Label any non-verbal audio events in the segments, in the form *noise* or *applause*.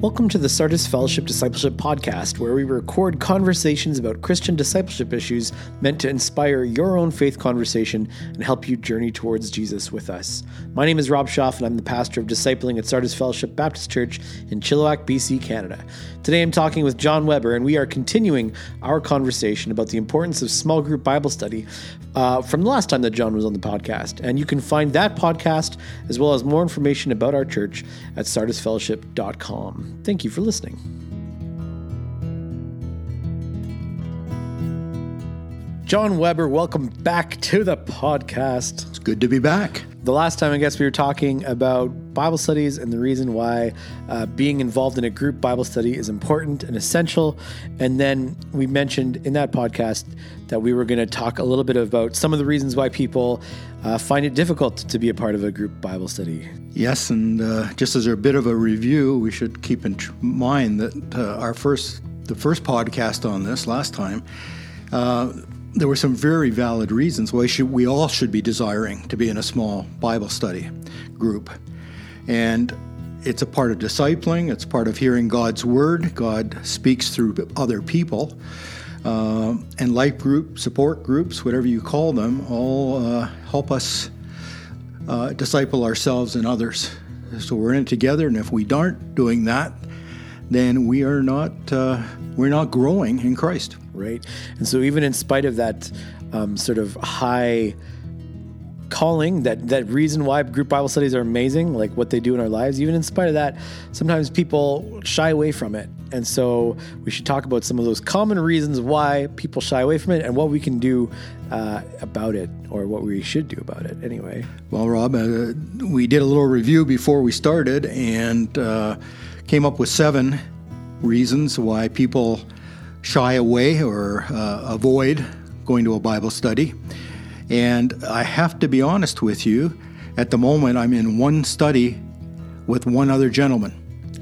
Welcome to the Sardis Fellowship Discipleship Podcast, where we record conversations about Christian discipleship issues meant to inspire your own faith conversation and help you journey towards Jesus with us. My name is Rob Schaff, and I'm the pastor of discipling at Sardis Fellowship Baptist Church in Chilliwack, BC, Canada. Today I'm talking with John Weber, and we are continuing our conversation about the importance of small group Bible study uh, from the last time that John was on the podcast. And you can find that podcast as well as more information about our church at sardisfellowship.com. Thank you for listening. John Weber, welcome back to the podcast. It's good to be back. The last time, I guess, we were talking about Bible studies and the reason why uh, being involved in a group Bible study is important and essential. And then we mentioned in that podcast that we were going to talk a little bit about some of the reasons why people uh, find it difficult to be a part of a group Bible study. Yes, and uh, just as a bit of a review, we should keep in mind that uh, our first, the first podcast on this last time, uh, there were some very valid reasons why should, we all should be desiring to be in a small Bible study group. And it's a part of discipling, it's part of hearing God's word. God speaks through other people. Uh, and life group, support groups, whatever you call them, all uh, help us uh, disciple ourselves and others. So we're in it together, and if we aren't doing that, then we are not uh, we're not growing in Christ. Right, and so even in spite of that um, sort of high calling that that reason why group bible studies are amazing like what they do in our lives even in spite of that sometimes people shy away from it. And so we should talk about some of those common reasons why people shy away from it and what we can do uh, about it or what we should do about it. Anyway. Well rob uh, we did a little review before we started and uh, came up with seven reasons why people shy away or uh, avoid going to a bible study and I have to be honest with you, at the moment I'm in one study with one other gentleman.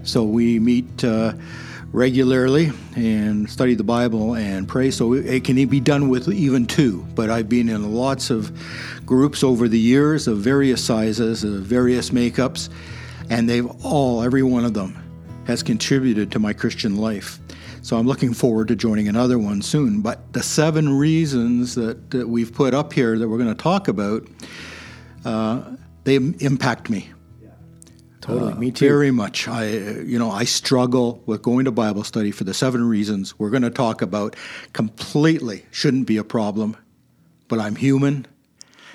So we meet uh, regularly and study the Bible and pray. So it can be done with even two. But I've been in lots of groups over the years of various sizes, of various makeups, and they've all, every one of them, has contributed to my Christian life. So I'm looking forward to joining another one soon. But the seven reasons that, that we've put up here that we're going to talk about, uh, they impact me. Totally, uh, me too. Very much. I, you know, I struggle with going to Bible study for the seven reasons we're going to talk about. Completely shouldn't be a problem, but I'm human,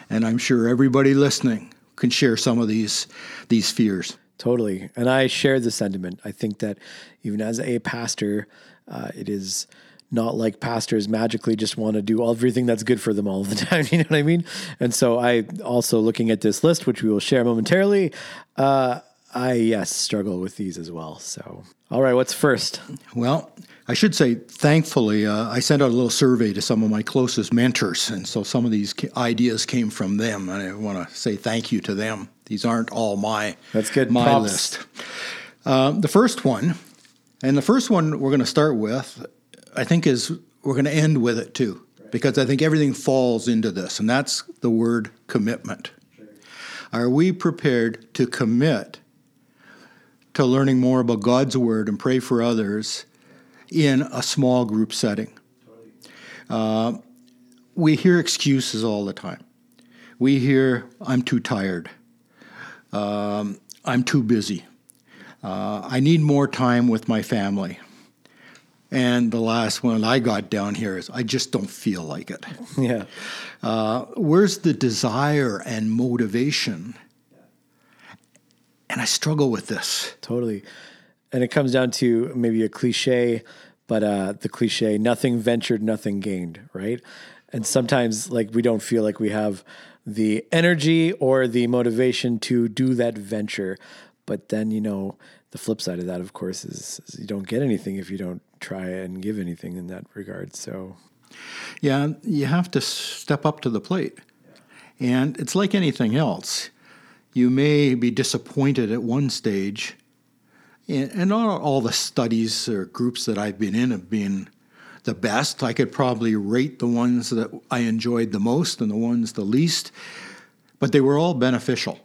and I'm sure everybody listening can share some of these these fears. Totally, and I share the sentiment. I think that even as a pastor, uh, it is not like pastors magically just want to do everything that's good for them all the *laughs* time. You know what I mean? And so I also looking at this list, which we will share momentarily. Uh, I yes struggle with these as well. So all right, what's first? Well, I should say, thankfully, uh, I sent out a little survey to some of my closest mentors, and so some of these ideas came from them, and I want to say thank you to them. These aren't all my that's good my Props. list. Uh, the first one and the first one we're going to start with, I think, is we're going to end with it too, because I think everything falls into this, and that's the word commitment. Are we prepared to commit to learning more about God's word and pray for others in a small group setting? Uh, we hear excuses all the time. We hear, I'm too tired. Um, I'm too busy. Uh, I need more time with my family. And the last one I got down here is I just don't feel like it. *laughs* Yeah. Uh, where's the desire and motivation? And I struggle with this. Totally. And it comes down to maybe a cliche, but uh, the cliche nothing ventured, nothing gained, right? And sometimes, like, we don't feel like we have the energy or the motivation to do that venture. But then, you know, the flip side of that, of course, is, is, you don't get anything if you don't try and give anything in that regard. So, yeah, you have to step up to the plate. And it's like anything else. You may be disappointed at one stage, and not all the studies or groups that I've been in have been the best. I could probably rate the ones that I enjoyed the most and the ones the least, but they were all beneficial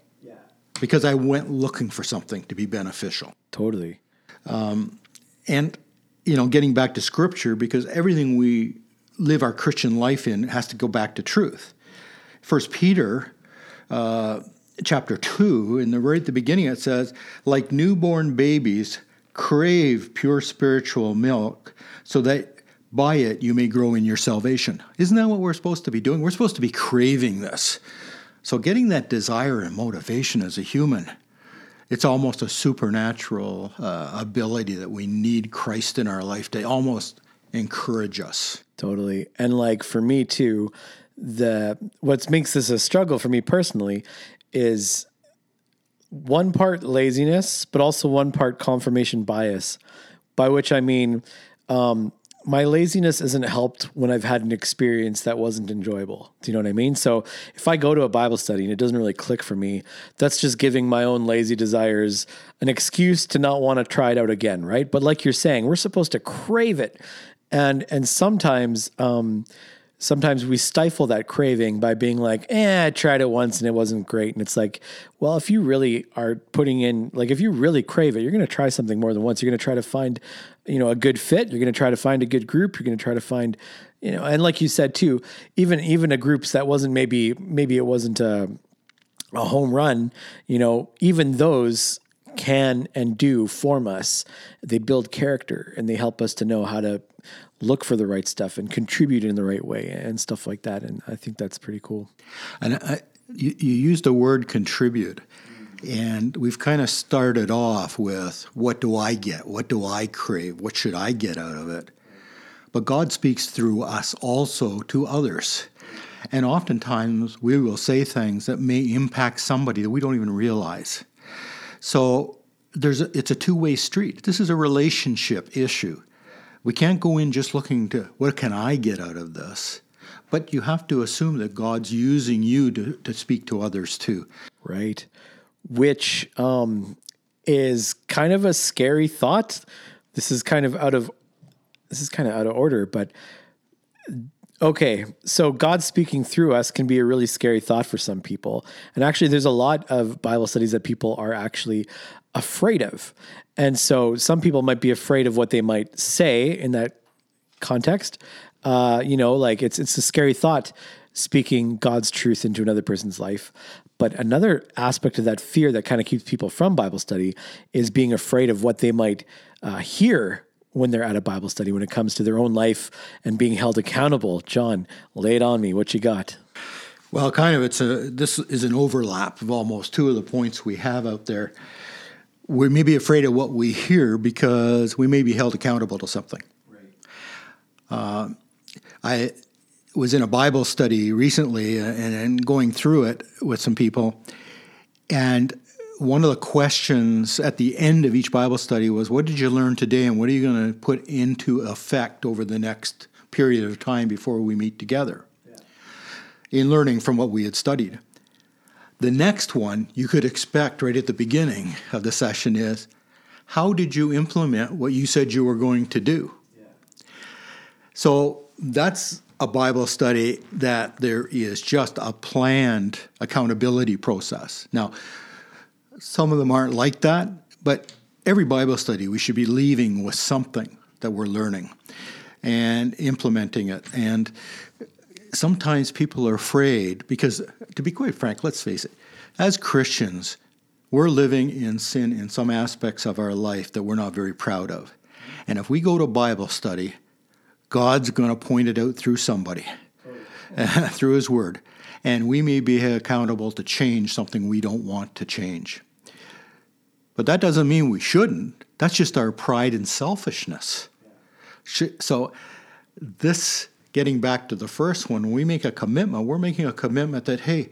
because I went looking for something to be beneficial. Totally. Um, and, you know, getting back to scripture, because everything we live our Christian life in has to go back to truth. First Peter uh, chapter 2, in the right at the beginning, it says, like newborn babies, crave pure spiritual milk so that by it you may grow in your salvation. Isn't that what we're supposed to be doing? We're supposed to be craving this. So, getting that desire and motivation as a human, it's almost a supernatural uh, ability that we need Christ in our life to almost encourage us. Totally. And like for me too, the what makes this a struggle for me personally is one part laziness, but also one part confirmation bias, by which I mean um, my laziness isn't helped when I've had an experience that wasn't enjoyable. Do you know what I mean? So if I go to a Bible study and it doesn't really click for me, that's just giving my own lazy desires an excuse to not want to try it out again, right? But like you're saying, we're supposed to crave it. And and sometimes um, sometimes we stifle that craving by being like, eh, I tried it once and it wasn't great. And it's like, well, if you really are putting in, like, if you really crave it, you're going to try something more than once. You're going to try to find, you know, a good fit. You're going to try to find a good group. You're going to try to find, you know, and like you said too, even even a groups that wasn't maybe maybe it wasn't a, a home run. You know, even those can and do form us. They build character and they help us to know how to look for the right stuff and contribute in the right way and stuff like that. And I think that's pretty cool. And I, you, you used the word contribute. And we've kind of started off with what do I get? What do I crave? What should I get out of it? But God speaks through us also to others. And oftentimes we will say things that may impact somebody that we don't even realize. So there's a, it's a two-way street. This is a relationship issue. We can't go in just looking to what can I get out of this? But you have to assume that God's using you to, to speak to others too. Right. Which um, is kind of a scary thought. This is kind of out of this is kind of out of order, but okay, so God speaking through us can be a really scary thought for some people. And actually, there's a lot of Bible studies that people are actually afraid of. And so some people might be afraid of what they might say in that context. Uh, you know, like it's it's a scary thought speaking God's truth into another person's life. But another aspect of that fear that kind of keeps people from Bible study is being afraid of what they might uh, hear when they're at a Bible study when it comes to their own life and being held accountable. John, lay it on me. What you got? Well, kind of. It's a this is an overlap of almost two of the points we have out there we may be afraid of what we hear because we may be held accountable to something. Right. Uh, I was in a Bible study recently uh, and, and, going through it with some people, and one of the questions at the end of each Bible study was, "What did you learn today, and what are you going to put into effect over the next period of time before we meet together?" Yeah. In learning from what we had studied. The next one you could expect right at the beginning of the session is how did you implement what you said you were going to do? Yeah. So that's a Bible study that there is just a planned accountability process. Now, some of them aren't like that, but every Bible study we should be leaving with something that we're learning and implementing it. And sometimes people are afraid because, to be quite frank, let's face it, as Christians, we're living in sin in some aspects of our life that we're not very proud of. And if we go to Bible study, God's going to point it out through somebody, *laughs* through His Word. And we may be accountable to change something we don't want to change. But that doesn't mean we shouldn't. That's just our pride and selfishness. So, this getting back to the first one, when we make a commitment, we're making a commitment that, hey,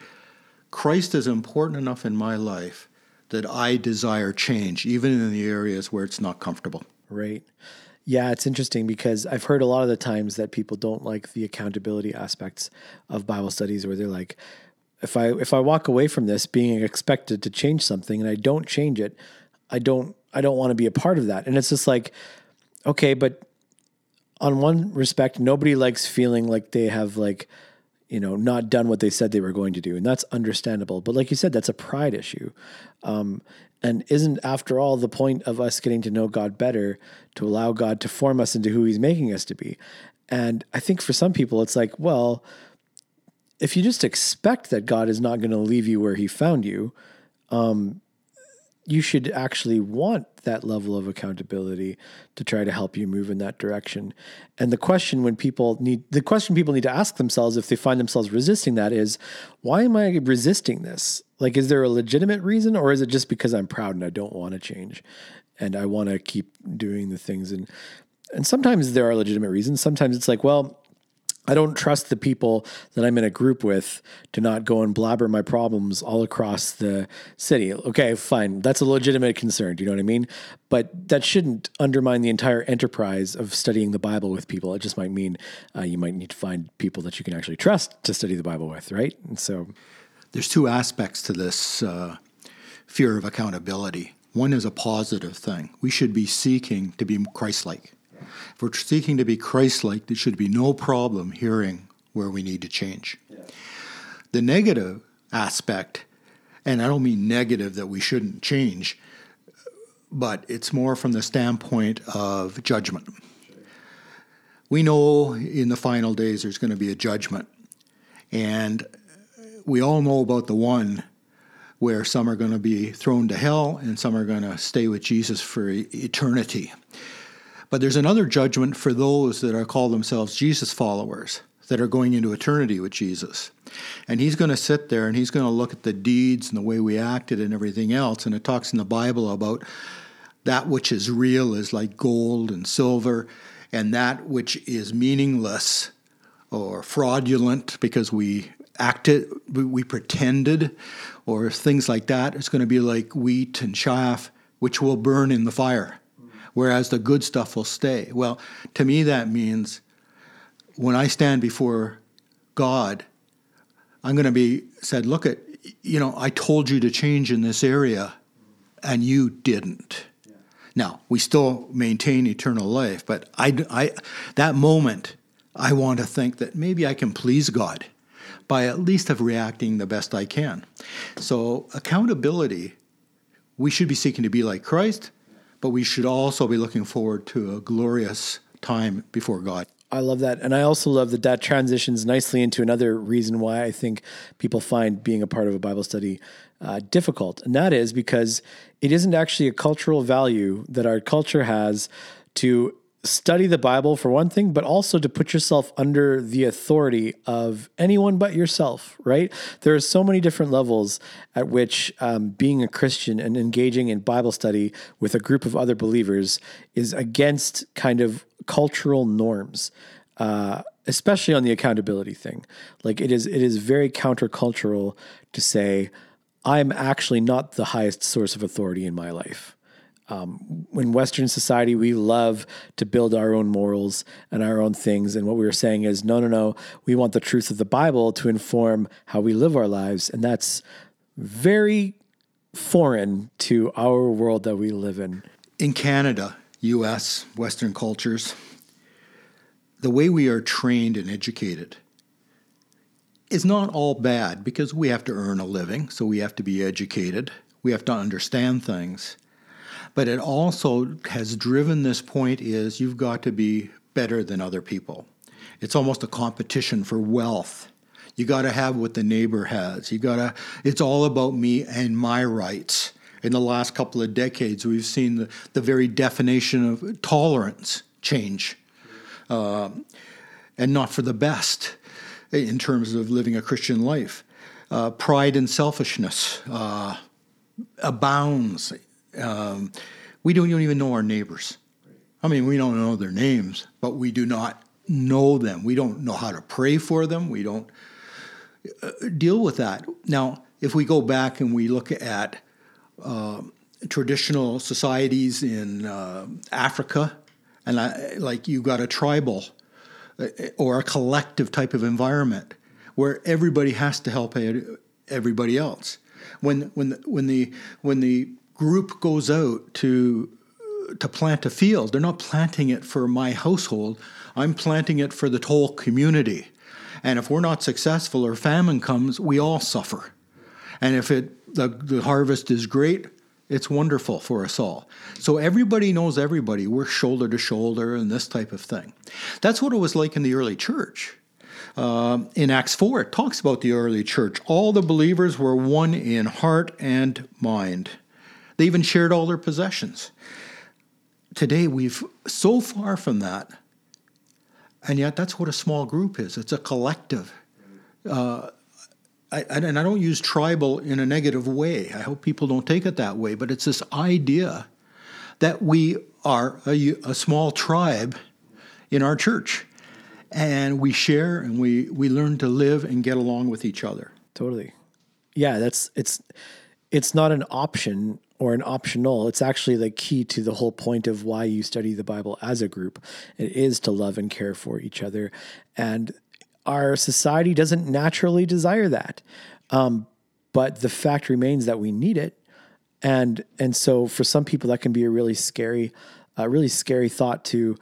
Christ is important enough in my life that I desire change, even in the areas where it's not comfortable. Right. Yeah, it's interesting because I've heard a lot of the times that people don't like the accountability aspects of Bible studies where they're like, if I if I walk away from this being expected to change something and I don't change it, I don't I don't want to be a part of that. And it's just like, okay, but on one respect, nobody likes feeling like they have like, you know, not done what they said they were going to do, and that's understandable. But like you said, that's a pride issue, um, And isn't, after all, the point of us getting to know God better to allow God to form us into who He's making us to be? And I think for some people, it's like, well, if you just expect that God is not going to leave you where He found you, um, you should actually want that level of accountability to try to help you move in that direction. And the question when people need the question people need to ask themselves if they find themselves resisting that is why am I resisting this? Like is there a legitimate reason or is it just because I'm proud and I don't want to change and I want to keep doing the things and and sometimes there are legitimate reasons. Sometimes it's like, well, I don't trust the people that I'm in a group with to not go and blabber my problems all across the city. Okay, fine. That's a legitimate concern. Do you know what I mean? But that shouldn't undermine the entire enterprise of studying the Bible with people. It just might mean uh, you might need to find people that you can actually trust to study the Bible with, right? And so there's two aspects to this uh, fear of accountability. One is a positive thing. We should be seeking to be Christ like. If we're seeking to be Christ like, there should be no problem hearing where we need to change. Yeah. The negative aspect, and I don't mean negative that we shouldn't change, but it's more from the standpoint of judgment. We know in the final days there's going to be a judgment. And we all know about the one where some are going to be thrown to hell and some are going to stay with Jesus for eternity. But there's another judgment for those that are call themselves Jesus followers that are going into eternity with Jesus. And he's going to sit there and he's going to look at the deeds and the way we acted and everything else. And it talks in the Bible about that which is real is like gold and silver, and that which is meaningless or fraudulent because we acted, we pretended, or things like that, it's going to be like wheat and chaff, which will burn in the fire whereas the good stuff will stay. Well, to me, that means when I stand before God, I'm going to be said, look at, you know, I told you to change in this area and you didn't. Yeah. Now, we still maintain eternal life, but I, I, that moment, I want to think that maybe I can please God by at least of reacting the best I can. So, accountability, we should be seeking to be like Christ, but we should also be looking forward to a glorious time before God. I love that. And I also love that that transitions nicely into another reason why I think people find being a part of a Bible study uh, difficult. And that is because it isn't actually a cultural value that our culture has to study the Bible for one thing, but also to put yourself under the authority of anyone but yourself, right? There are so many different levels at which um, being a Christian and engaging in Bible study with a group of other believers is against kind of cultural norms. Uh, especially on the accountability thing, like it is, it is very countercultural to say, I'm actually not the highest source of authority in my life um, in Western society, we love to build our own morals and our own things. And what we were saying is, no, no, no, we want the truth of the Bible to inform how we live our lives. And that's very foreign to our world that we live in. In Canada, US, Western cultures, the way we are trained and educated is not all bad because we have to earn a living, so we have to be educated, we have to understand things but it also has driven this point is you've got to be better than other people. It's almost a competition for wealth. You got to have what the neighbor has. You got to it's all about me and my rights. In the last couple of decades, we've seen the, the very definition of tolerance change, uh, and not for the best in terms of living a Christian life. Uh, pride and selfishness uh, abounds um, we don't even know our neighbors. I mean, we don't know their names, but we do not know them. We don't know how to pray for them. We don't uh, deal with that. Now, if we go back and we look at uh, traditional societies in uh, Africa, and I, like you've got a tribal uh, or a collective type of environment where everybody has to help everybody else. When when the, when the when the group goes out to to plant a field, they're not planting it for my household. I'm planting it for the whole community. And if we're not successful or famine comes, we all suffer. And if it the, the harvest is great, It's wonderful for us all. So everybody knows everybody. We're shoulder to shoulder and this type of thing. That's what it was like in the early church. Uh, in Acts 4, it talks about the early church. All the believers were one in heart and mind. They even shared all their possessions. Today, we've so far from that. And yet, that's what a small group is it's a collective. Uh, I, and I don't use tribal in a negative way. I hope people don't take it that way, but it's this idea that we are a, a small tribe in our church and we share and we, we learn to live and get along with each other. Totally. Yeah, that's it's it's not an option or an optional. It's actually the key to the whole point of why you study the Bible as a group. It is to love and care for each other. And our society doesn't naturally desire that. Um, but the fact remains that we need it. And and so for some people that can be a really scary, a really scary thought to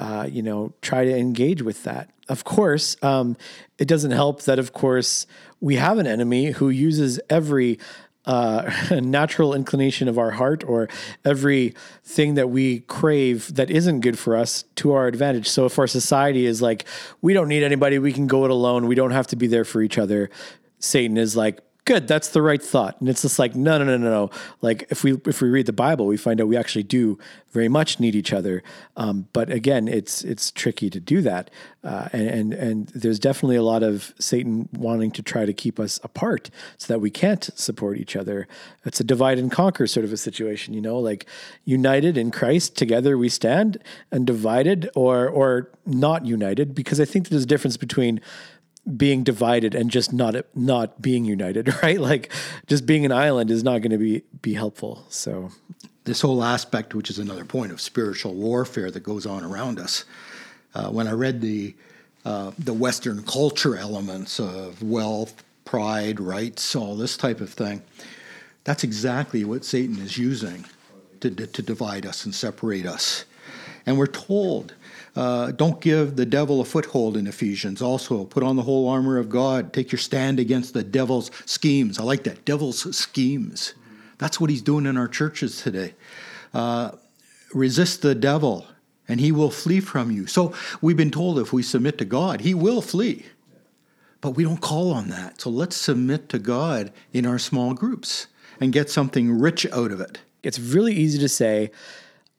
uh, you know, try to engage with that. Of course, um, it doesn't help that, of course, we have an enemy who uses every uh, *laughs* natural inclination of our heart or every thing that we crave that isn't good for us to our advantage. So if our society is like, we don't need anybody, we can go it alone, we don't have to be there for each other, Satan is like, good that's the right thought. And it's just like no no no no no. Like if we if we read the bible we find out we actually do very much need each other. Um, but again it's it's tricky to do that. Uh, and, and and there's definitely a lot of satan wanting to try to keep us apart so that we can't support each other. It's a divide and conquer sort of a situation you know like united in christ together we stand and divided or or not united because i think there's a difference between being divided and just not not being united, *laughs* right? Like just being an island is not going to be be helpful. So this whole aspect, which is another point of spiritual warfare that goes on around us. Uh, when I read the uh, the Western culture elements of wealth, pride, rights, all this type of thing, that's exactly what Satan is using to, to divide us and separate us. And we're told uh, don't give the devil a foothold in Ephesians. Also, put on the whole armor of God. Take your stand against the devil's schemes. I like that. Devil's schemes. That's what he's doing in our churches today. Uh, resist the devil, and he will flee from you. So we've been told if we submit to God, he will flee. But we don't call on that. So let's submit to God in our small groups and get something rich out of it. It's really easy to say,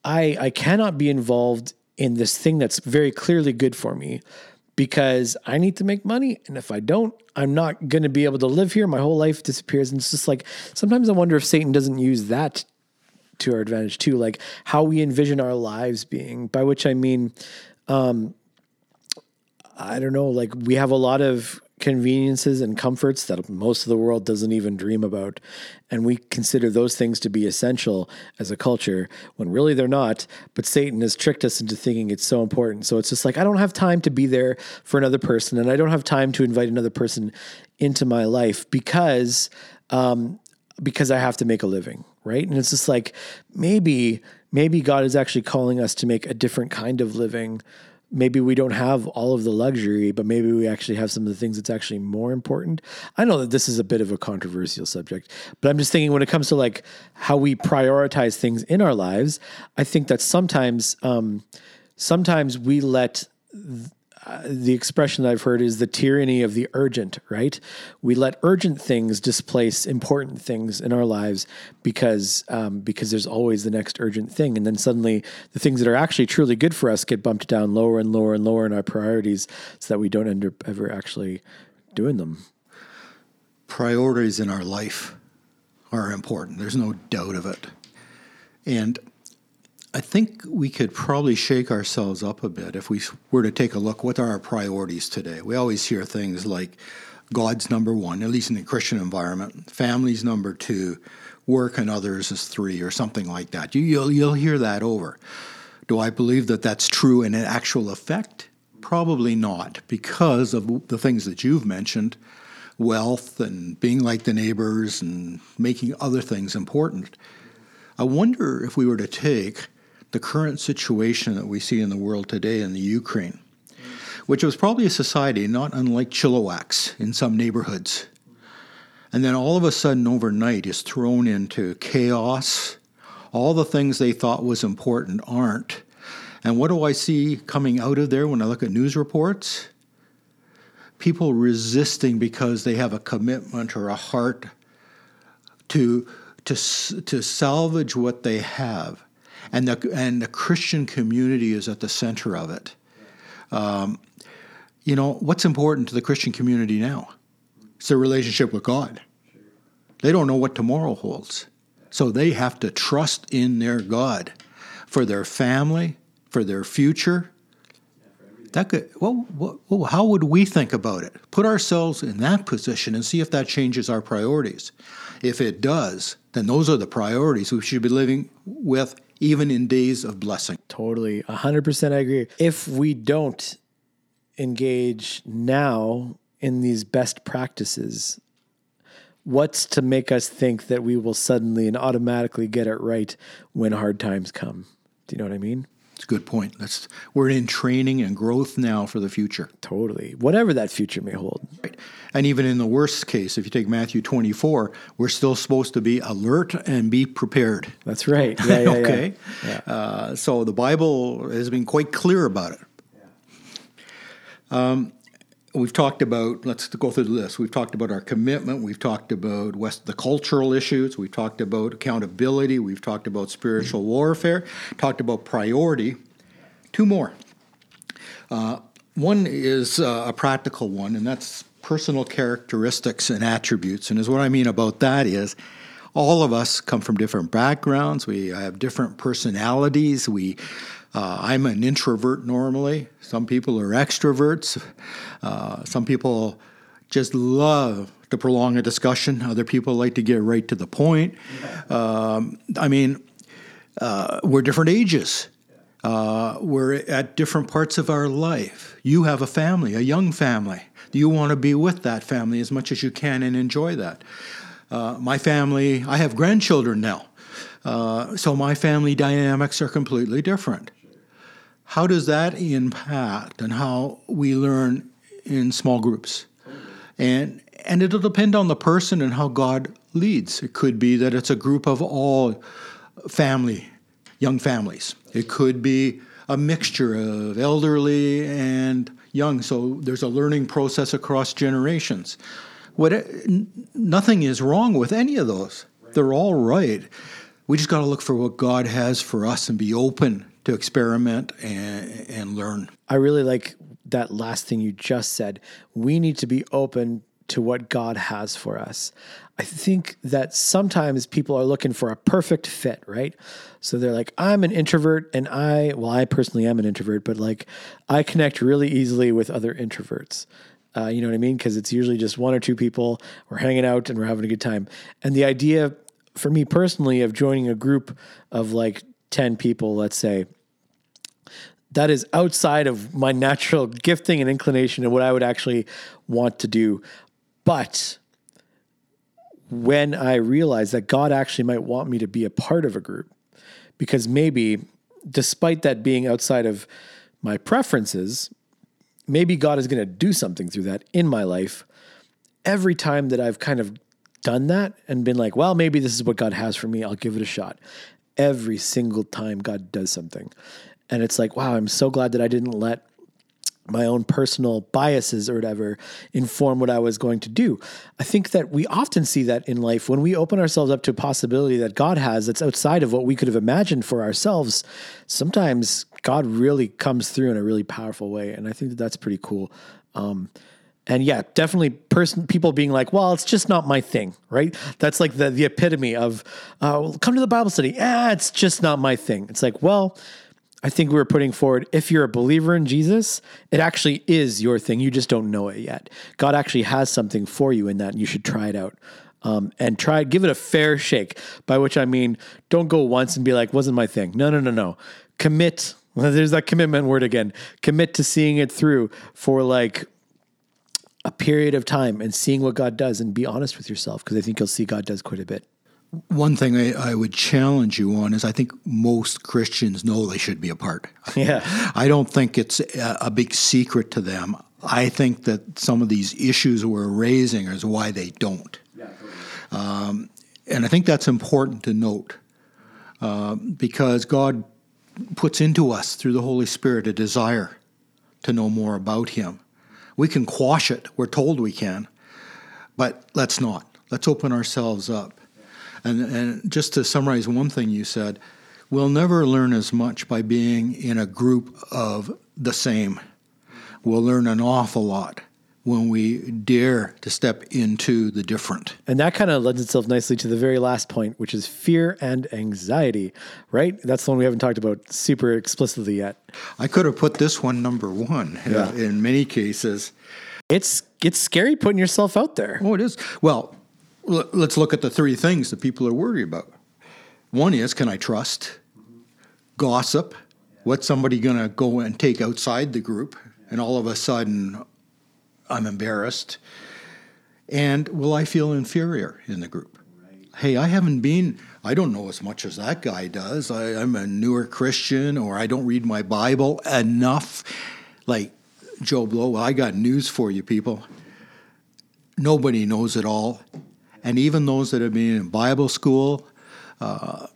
I, I cannot be involved in this thing that's very clearly good for me because I need to make money. And if I don't, I'm not going to be able to live here. My whole life disappears. And it's just like sometimes I wonder if Satan doesn't use that to our advantage too, like how we envision our lives being, by which I mean, um, I don't know, like we have a lot of conveniences and comforts that most of the world doesn't even dream about. And we consider those things to be essential as a culture when really they're not. But Satan has tricked us into thinking it's so important. So it's just like, I don't have time to be there for another person, and I don't have time to invite another person into my life because. Um, because I have to make a living, right? And it's just like maybe maybe God is actually calling us to make a different kind of living maybe we don't have all of the luxury, but maybe we actually have some of the things that's actually more important. I know that this is a bit of a controversial subject, but I'm just thinking when it comes to like how we prioritize things in our lives, I think that sometimes, um, sometimes we let th- the expression that I've heard is the tyranny of the urgent, right? We let urgent things displace important things in our lives because um, because there's always the next urgent thing, and then suddenly the things that are actually truly good for us get bumped down lower and lower and lower in our priorities, so that we don't end up ever actually doing them. Priorities in our life are important. There's no doubt of it, and I think we could probably shake ourselves up a bit if we were to take a look. What are our priorities today? We always hear things like God's number one, at least in the Christian environment, family's number two, work and others is three, or something like that. You, you'll, you'll hear that over. Do I believe that that's true in actual effect? Probably not, because of the things that you've mentioned wealth and being like the neighbors and making other things important. I wonder if we were to take the current situation that we see in the world today in the Ukraine, which was probably a society not unlike Chilliwack's in some neighborhoods. and then all of a sudden overnight is thrown into chaos. All the things they thought was important aren't. And what do I see coming out of there when I look at news reports? People resisting because they have a commitment or a heart to, to, to salvage what they have. And the, and the Christian community is at the center of it. Um, you know, what's important to the Christian community now? It's their relationship with God. They don't know what tomorrow holds. So they have to trust in their God for their family, for their future. That could, well, well, how would we think about it? Put ourselves in that position and see if that changes our priorities. If it does, then those are the priorities we should be living with even in days of blessing. Totally. 100% I agree. If we don't engage now in these best practices, what's to make us think that we will suddenly and automatically get it right when hard times come? Do you know what I mean? Good point. That's we're in training and growth now for the future. Totally. Whatever that future may hold. Right. And even in the worst case, if you take Matthew 24, we're still supposed to be alert and be prepared. That's right. *laughs* Yeah, yeah, okay. Yeah. Uh, so the Bible has been quite clear about it. Um, we've talked about let's go through the list. We've talked about our commitment. We've talked about west the cultural issues. We've talked about accountability. We've talked about spiritual warfare. Talked about priority. Two more. Uh, one is uh, a practical one and that's personal characteristics and attributes. And is what i mean about that is all of us come from different backgrounds. We have different personalities. We uh, I'm an introvert normally. Some people are extroverts. Uh, some people just love to prolong a discussion. Other people like to get right to the point. Um, I mean, uh, we're different ages. Uh, we're at different parts of our life. You have a family, a young family. You want to be with that family as much as you can and enjoy that. Uh, my family, I have grandchildren now. Uh, so my family dynamics are completely different how does that impact and how we learn in small groups? And and it'll depend on the person and how God leads. It could be that it's a group of all family, young families. It could be a mixture of elderly and young. So there's a learning process across generations. What, nothing is wrong with any of those. They're all right. We just got to look for what God has for us and be open to experiment and, and learn. I really like that last thing you just said. We need to be open to what God has for us. I think that sometimes people are looking for a perfect fit, right? So they're like, I'm an introvert and I, well, I personally am an introvert, but like I connect really easily with other introverts. Uh, you know what I mean? Because it's usually just one or two people. We're hanging out and we're having a good time. And the idea for me personally of joining a group of like 10 people, let's say, that is outside of my natural gifting and inclination and what I would actually want to do. But when I realized that God actually might want me to be a part of a group, because maybe despite that being outside of my preferences, maybe God is going to do something through that in my life. Every time that I've kind of done that and been like, well, maybe this is what God has for me, I'll give it a shot every single time God does something. And it's like, wow, I'm so glad that I didn't let my own personal biases or whatever inform what I was going to do. I think that we often see that in life when we open ourselves up to a possibility that God has that's outside of what we could have imagined for ourselves. Sometimes God really comes through in a really powerful way. And I think that that's pretty cool. Um, and yeah, definitely person people being like, well, it's just not my thing, right? That's like the the epitome of uh, come to the Bible study. Ah, it's just not my thing. It's like, well, I think we were putting forward if you're a believer in Jesus, it actually is your thing. You just don't know it yet. God actually has something for you in that, and you should try it out. Um, and try give it a fair shake. By which I mean, don't go once and be like, wasn't my thing. No, no, no, no. Commit. *laughs* There's that commitment word again. Commit to seeing it through for like a period of time and seeing what God does and be honest with yourself because I think you'll see God does quite a bit. One thing I, I, would challenge you on is I think most Christians know they should be a part. *laughs* Yeah. I don't think it's a, a big secret to them. I think that some of these issues we're raising is why they don't. Yeah, totally. Um, and I think that's important to note uh, because God puts into us through the Holy Spirit a desire to know more about Him. We can quash it, we're told we can, but let's not. Let's open ourselves up. And, and just to summarize one thing you said, we'll never learn as much by being in a group of the same. We'll learn an awful lot when we dare to step into the different. And that kind of lends itself nicely to the very last point, which is fear and anxiety, right? That's the one we haven't talked about super explicitly yet. I could have put this one number one uh, Yeah. in many cases. It's it's scary putting yourself out there. Oh, it is. Well, l- let's look at the three things that people are worried about. One is can I trust? Gossip. What's somebody going to go and take outside the group? And all of a sudden, I'm embarrassed. And will I feel inferior in the group? Hey, I haven't been, I don't know as much as that guy does. I, I'm a newer Christian or I don't read my Bible enough. Like Joe Blow, I got news for you, people nobody knows it all. And even those that have been in Bible school, uh,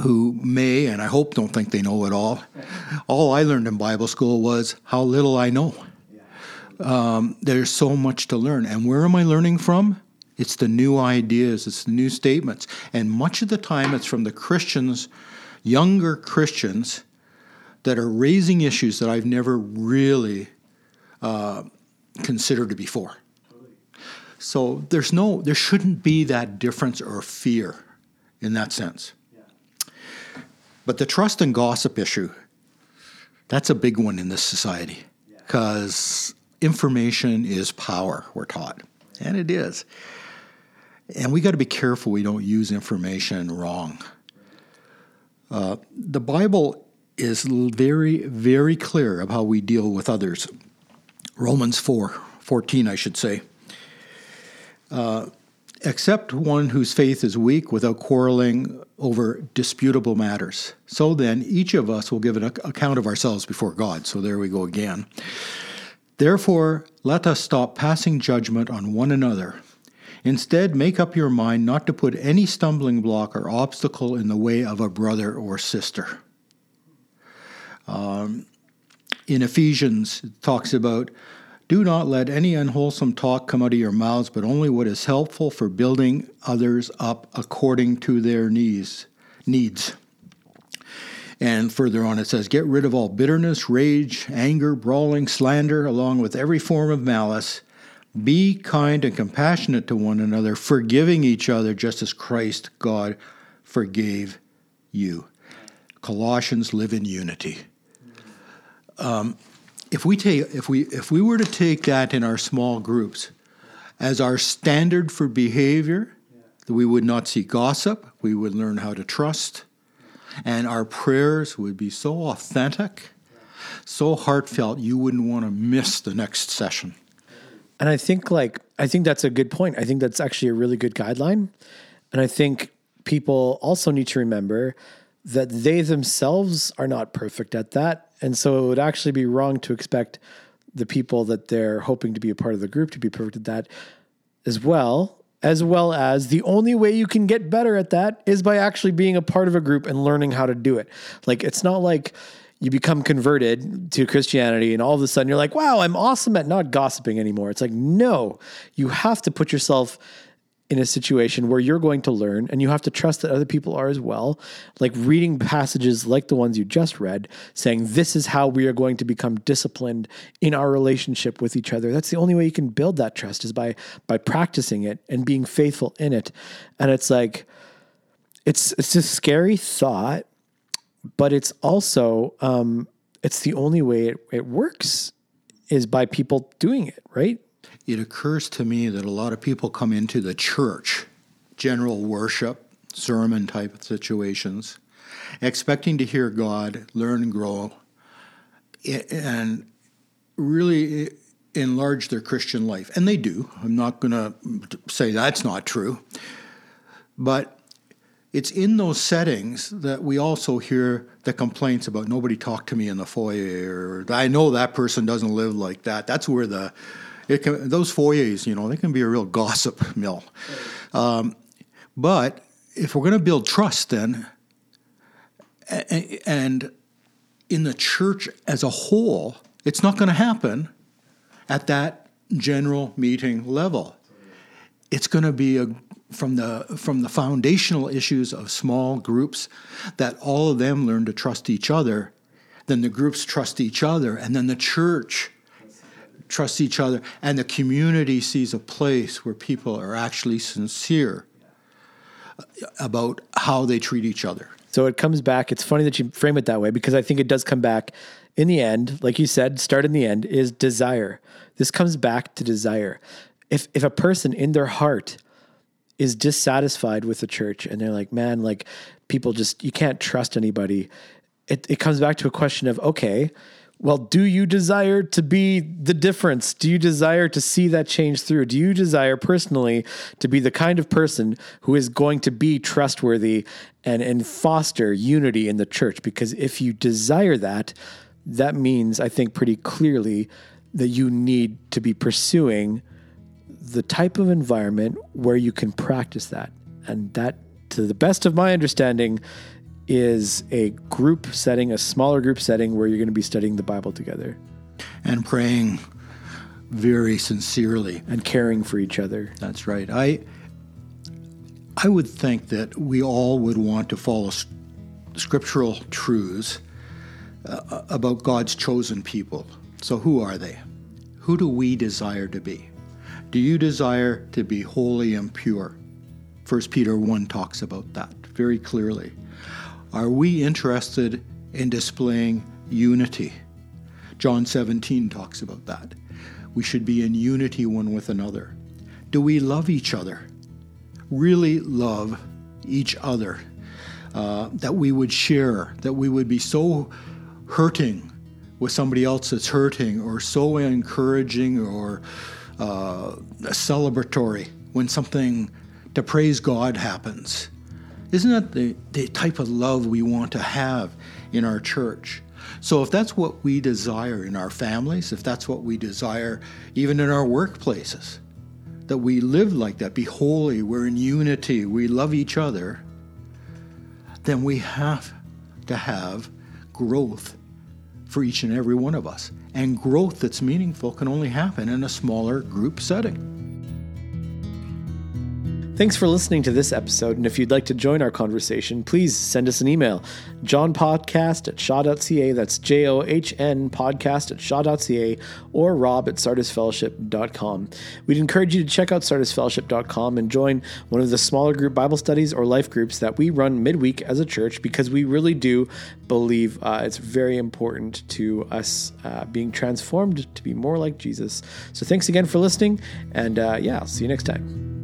who may, and I hope don't think they know it all, all I learned in Bible school was how little I know. Um, there's so much to learn. And where am I learning from? It's the new ideas, it's the new statements. And much of the time, it's from the Christians, younger Christians, that are raising issues that I've never really uh, considered before. So there's no, there shouldn't be that difference or fear in that sense. But the trust and gossip issue, that's a big one in this society because information is power, we're taught, and it is. And we got to be careful we don't use information wrong. Uh, the Bible is very, very clear of how we deal with others. Romans 4 14, I should say. Uh, accept one whose faith is weak without quarreling over disputable matters. So then, each of us will give an account of ourselves before God. So there we go again. Therefore, let us stop passing judgment on one another. Instead, make up your mind not to put any stumbling block or obstacle in the way of a brother or sister. Um, in Ephesians, it talks about do not let any unwholesome talk come out of your mouths, but only what is helpful for building others up according to their needs. Needs. And further on, it says, Get rid of all bitterness, rage, anger, brawling, slander, along with every form of malice. Be kind and compassionate to one another, forgiving each other just as Christ God forgave you. Colossians live in unity. Um, if we take if we if we were to take that in our small groups as our standard for behavior, we would not see gossip, we would learn how to trust, and our prayers would be so authentic, so heartfelt, you wouldn't want to miss the next session. And I think like I think that's a good point. I think that's actually a really good guideline. And I think people also need to remember that they themselves are not perfect at that. And so it would actually be wrong to expect the people that they're hoping to be a part of the group to be perfect at that as well. As well as the only way you can get better at that is by actually being a part of a group and learning how to do it. Like it's not like you become converted to Christianity and all of a sudden you're like, wow, I'm awesome at not gossiping anymore. It's like, no, you have to put yourself in a situation where you're going to learn and you have to trust that other people are as well. Like reading passages like the ones you just read, saying, This is how we are going to become disciplined in our relationship with each other. That's the only way you can build that trust is by by practicing it and being faithful in it. And it's like it's it's a scary thought, but it's also um, it's the only way it, it works is by people doing it, right? It occurs to me that a lot of people come into the church, general worship, sermon type situations, expecting to hear God, learn and grow, and really enlarge their Christian life. And they do. I'm not going to say that's not true. But it's in those settings that we also hear the complaints about nobody talked to me in the foyer, or I know that person doesn't live like that. That's where the it can, those foyers, you know, they can be a real gossip mill. Um, But if we're going to build trust, then, and in the church as a whole, it's not going to happen at that general meeting level. It's going to be a from the from the foundational issues of small groups that all of them learn to trust each other then the groups trust each other and then the church trusts each other and the community sees a place where people are actually sincere about how they treat each other so it comes back it's funny that you frame it that way because i think it does come back in the end like you said start in the end is desire this comes back to desire if if a person in their heart is dissatisfied with the church and they're like, man, like people just, you can't trust anybody. It, it comes back to a question of, okay, well, do you desire to be the difference? Do you desire to see that change through? Do you desire personally to be the kind of person who is going to be trustworthy and, and foster unity in the church? Because if you desire that, that means, I think, pretty clearly that you need to be pursuing the type of environment where you can practice that. And that, to the best of my understanding, is a group setting, a smaller group setting where you're going to be studying the Bible together. And praying very sincerely. And caring for each other. That's right. I, I would think that we all would want to follow scriptural truths uh, about God's chosen people. So, who are they? Who do we desire to be? Do you desire to be holy and pure? 1 Peter 1 talks about that very clearly. Are we interested in displaying unity? John 17 talks about that. We should be in unity one with another. Do we love each other? Really love each other? Uh, that we would share, that we would be so hurting with somebody else that's hurting, or so encouraging, or uh, celebratory when something to praise God happens. Isn't that the, the type of love we want to have in our church? So, if that's what we desire in our families, if that's what we desire even in our workplaces, that we live like that, be holy, we're in unity, we love each other, then we have to have growth for each and every one of us. And growth that's meaningful can only happen in a smaller group setting. Thanks for listening to this episode, and if you'd like to join our conversation, please send us an email, johnpodcast at shaw.ca, that's J-O-H-N podcast at shaw.ca, or rob at sardisfellowship.com. We'd encourage you to check out sardisfellowship.com and join one of the smaller group Bible studies or life groups that we run midweek as a church, because we really do believe uh, it's very important to us uh, being transformed to be more like Jesus. So thanks again for listening, and uh, yeah, I'll see you next time.